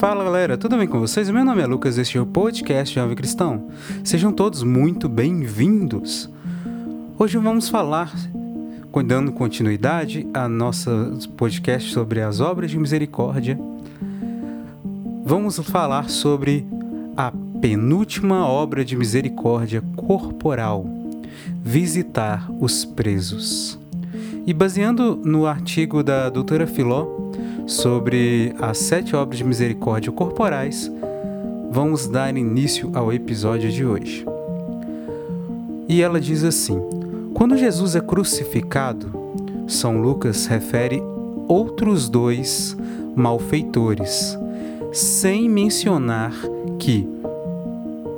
Fala galera, tudo bem com vocês? Meu nome é Lucas, este é o podcast Jovem Cristão. Sejam todos muito bem-vindos. Hoje vamos falar, dando continuidade a nosso podcast sobre as obras de misericórdia. Vamos falar sobre a penúltima obra de misericórdia corporal: visitar os presos. E baseando no artigo da doutora Filó sobre as sete obras de misericórdia corporais, vamos dar início ao episódio de hoje. E ela diz assim: Quando Jesus é crucificado, São Lucas refere outros dois malfeitores, sem mencionar que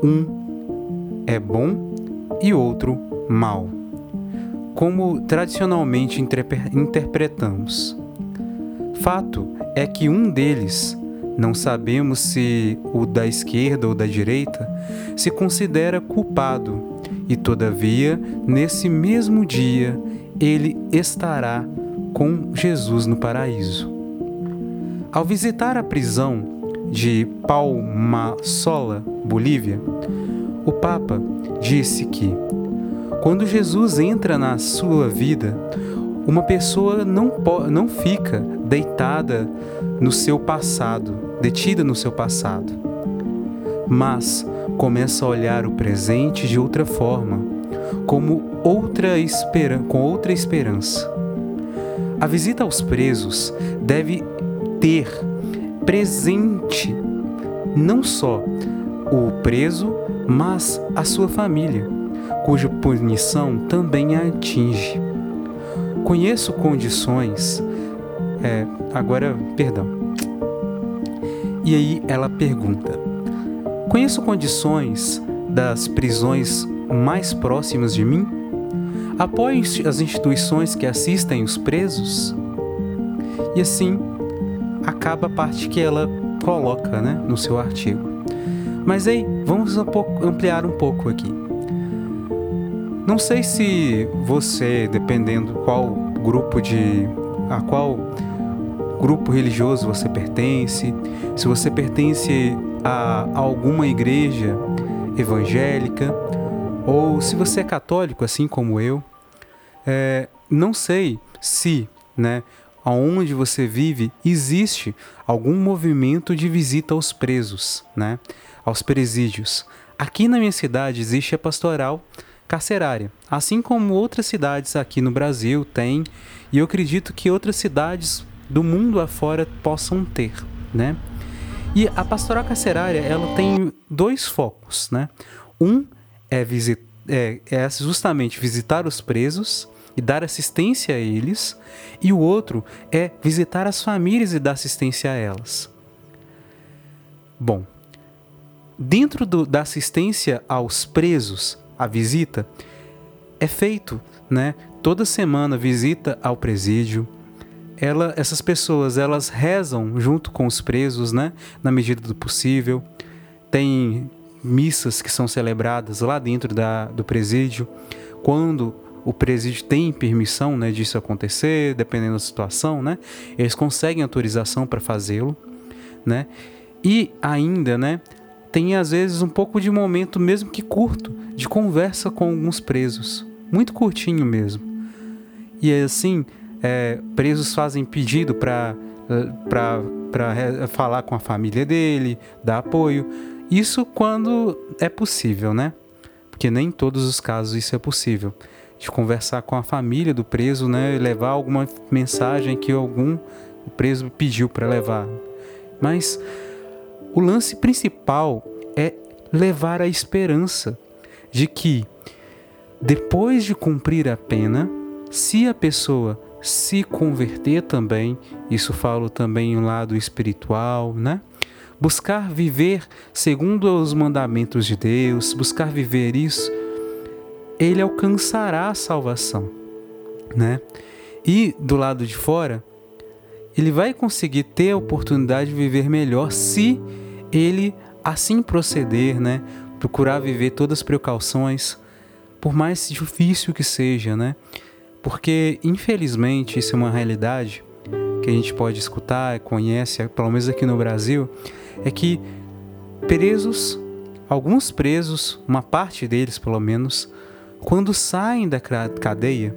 um é bom e outro mal como tradicionalmente interpretamos. Fato é que um deles, não sabemos se o da esquerda ou da direita, se considera culpado e, todavia, nesse mesmo dia, ele estará com Jesus no paraíso. Ao visitar a prisão de Palmasola, Bolívia, o Papa disse que quando Jesus entra na sua vida, uma pessoa não, não fica deitada no seu passado, detida no seu passado, mas começa a olhar o presente de outra forma, como outra espera, com outra esperança. A visita aos presos deve ter presente não só o preso, mas a sua família cuja punição também a atinge. Conheço condições. É, agora, perdão. E aí ela pergunta: Conheço condições das prisões mais próximas de mim? Apoio as instituições que assistem os presos? E assim acaba a parte que ela coloca né, no seu artigo. Mas aí, vamos ampliar um pouco aqui. Não sei se você, dependendo qual grupo de a qual grupo religioso você pertence, se você pertence a alguma igreja evangélica ou se você é católico, assim como eu, é, não sei se, né, aonde você vive existe algum movimento de visita aos presos, né, aos presídios. Aqui na minha cidade existe a pastoral carcerária, assim como outras cidades aqui no Brasil têm, e eu acredito que outras cidades do mundo afora possam ter, né? E a pastoral carcerária, ela tem dois focos, né? Um é, é, é justamente visitar os presos e dar assistência a eles, e o outro é visitar as famílias e dar assistência a elas. Bom, dentro do, da assistência aos presos, a visita, é feito, né? Toda semana visita ao presídio. Ela, essas pessoas, elas rezam junto com os presos, né? Na medida do possível. Tem missas que são celebradas lá dentro da, do presídio. Quando o presídio tem permissão, né, disso acontecer, dependendo da situação, né? Eles conseguem autorização para fazê-lo, né? E ainda, né? tem às vezes um pouco de momento, mesmo que curto, de conversa com alguns presos. Muito curtinho mesmo. E assim, é, presos fazem pedido para falar com a família dele, dar apoio. Isso quando é possível, né? Porque nem em todos os casos isso é possível. De conversar com a família do preso, né? Levar alguma mensagem que algum preso pediu para levar. Mas o lance principal é levar a esperança de que, depois de cumprir a pena, se a pessoa se converter também, isso falo também um lado espiritual, né? Buscar viver segundo os mandamentos de Deus, buscar viver isso, ele alcançará a salvação, né? E do lado de fora, ele vai conseguir ter a oportunidade de viver melhor se ele assim proceder, né? Procurar viver todas as precauções, por mais difícil que seja, né? Porque, infelizmente, isso é uma realidade. que a gente pode escutar, conhece, pelo menos aqui no Brasil, é que presos, alguns presos, uma parte deles pelo menos, quando saem da cadeia,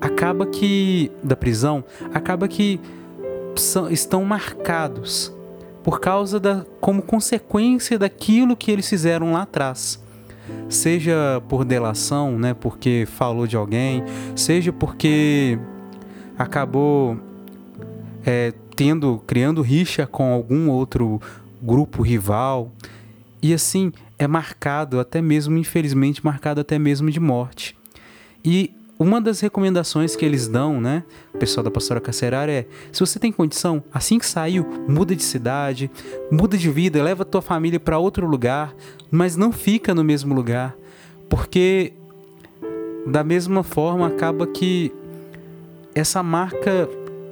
acaba que da prisão, acaba que são, estão marcados por causa da como consequência daquilo que eles fizeram lá atrás. Seja por delação, né, porque falou de alguém, seja porque acabou é, tendo criando rixa com algum outro grupo rival e assim é marcado até mesmo infelizmente marcado até mesmo de morte. E uma das recomendações que eles dão, né, o pessoal da pastora carcerária é: se você tem condição, assim que saiu, muda de cidade, muda de vida, leva tua família para outro lugar, mas não fica no mesmo lugar, porque da mesma forma acaba que essa marca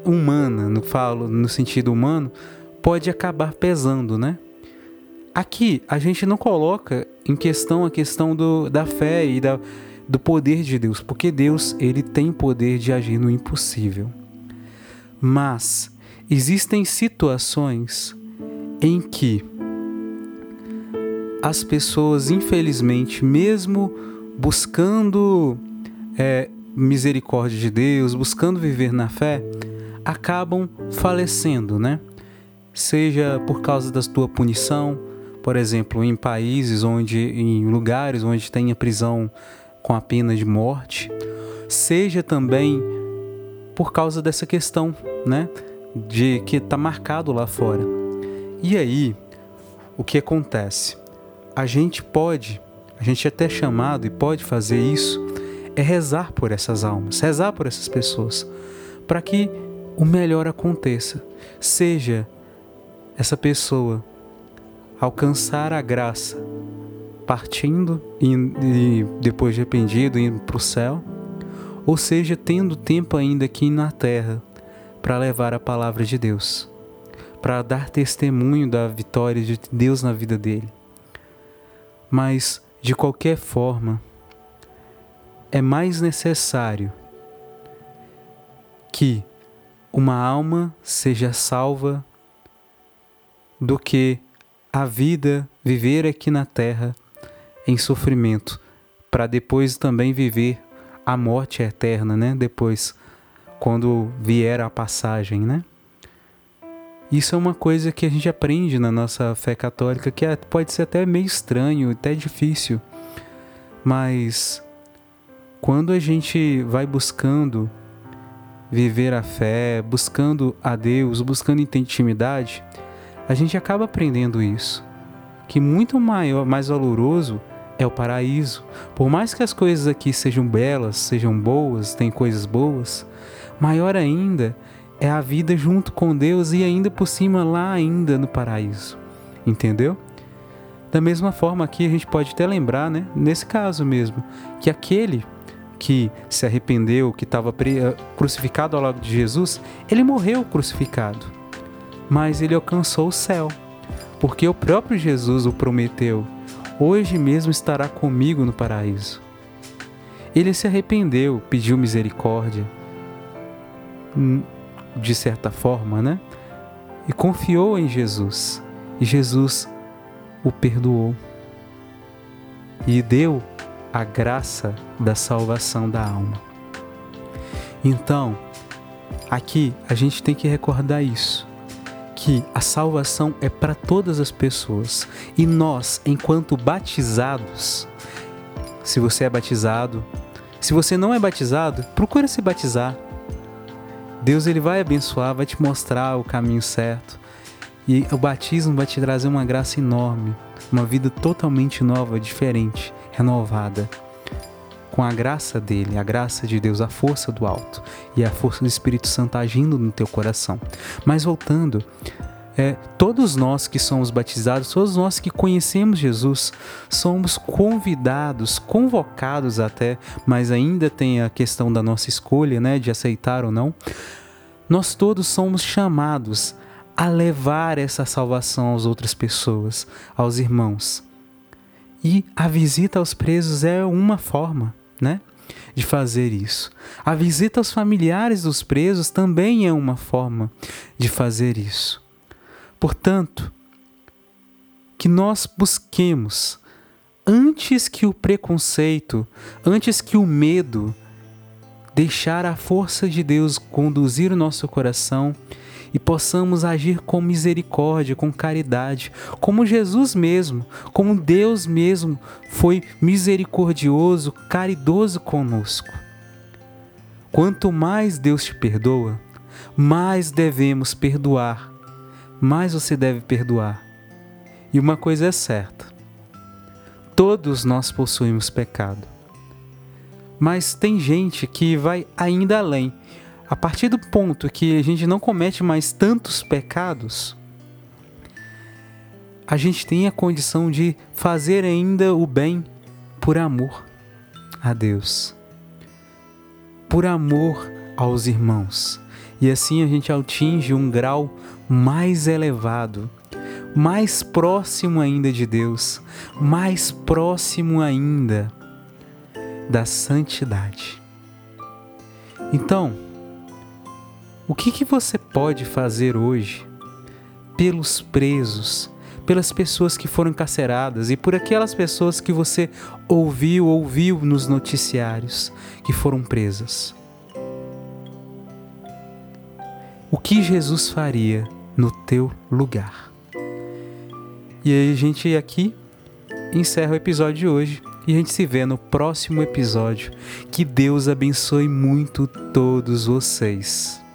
humana, no falo no sentido humano, pode acabar pesando, né? Aqui a gente não coloca em questão a questão do, da fé e da do poder de Deus, porque Deus ele tem poder de agir no impossível. Mas existem situações em que as pessoas, infelizmente, mesmo buscando é, misericórdia de Deus, buscando viver na fé, acabam falecendo, né? Seja por causa da tua punição, por exemplo, em países onde, em lugares onde tem a prisão com a pena de morte, seja também por causa dessa questão, né, de que está marcado lá fora. E aí, o que acontece? A gente pode, a gente é até chamado e pode fazer isso, é rezar por essas almas, rezar por essas pessoas, para que o melhor aconteça. Seja essa pessoa alcançar a graça partindo e, e depois de arrependido indo para o céu, ou seja, tendo tempo ainda aqui na terra para levar a palavra de Deus, para dar testemunho da vitória de Deus na vida dele. Mas, de qualquer forma, é mais necessário que uma alma seja salva do que a vida viver aqui na terra em sofrimento, para depois também viver a morte eterna, né? Depois, quando vier a passagem, né? Isso é uma coisa que a gente aprende na nossa fé católica, que é, pode ser até meio estranho, até difícil, mas quando a gente vai buscando viver a fé, buscando a Deus, buscando intimidade, a gente acaba aprendendo isso, que muito maior, mais valoroso é o paraíso. Por mais que as coisas aqui sejam belas, sejam boas, tem coisas boas, maior ainda é a vida junto com Deus e ainda por cima lá ainda no paraíso. Entendeu? Da mesma forma aqui a gente pode até lembrar, né, nesse caso mesmo, que aquele que se arrependeu, que estava eh, crucificado ao lado de Jesus, ele morreu crucificado. Mas ele alcançou o céu, porque o próprio Jesus o prometeu hoje mesmo estará comigo no paraíso. Ele se arrependeu, pediu misericórdia, hum, de certa forma, né? E confiou em Jesus. E Jesus o perdoou e deu a graça da salvação da alma. Então, aqui a gente tem que recordar isso que a salvação é para todas as pessoas e nós, enquanto batizados, se você é batizado, se você não é batizado, procura se batizar. Deus ele vai abençoar, vai te mostrar o caminho certo. E o batismo vai te trazer uma graça enorme, uma vida totalmente nova, diferente, renovada. Com a graça dele, a graça de Deus, a força do alto e a força do Espírito Santo agindo no teu coração. Mas voltando, é, todos nós que somos batizados, todos nós que conhecemos Jesus, somos convidados, convocados até, mas ainda tem a questão da nossa escolha, né, de aceitar ou não. Nós todos somos chamados a levar essa salvação às outras pessoas, aos irmãos. E a visita aos presos é uma forma, né? de fazer isso. A visita aos familiares dos presos também é uma forma de fazer isso. Portanto, que nós busquemos, antes que o preconceito, antes que o medo, deixar a força de Deus conduzir o nosso coração e possamos agir com misericórdia, com caridade, como Jesus mesmo, como Deus mesmo foi misericordioso, caridoso conosco. Quanto mais Deus te perdoa, mais devemos perdoar, mais você deve perdoar. E uma coisa é certa: todos nós possuímos pecado. Mas tem gente que vai ainda além a partir do ponto que a gente não comete mais tantos pecados, a gente tem a condição de fazer ainda o bem por amor a Deus, por amor aos irmãos. E assim a gente atinge um grau mais elevado, mais próximo ainda de Deus, mais próximo ainda da santidade. Então, o que, que você pode fazer hoje pelos presos, pelas pessoas que foram encarceradas e por aquelas pessoas que você ouviu, ouviu nos noticiários que foram presas? O que Jesus faria no teu lugar? E aí gente aqui encerra o episódio de hoje e a gente se vê no próximo episódio. Que Deus abençoe muito todos vocês.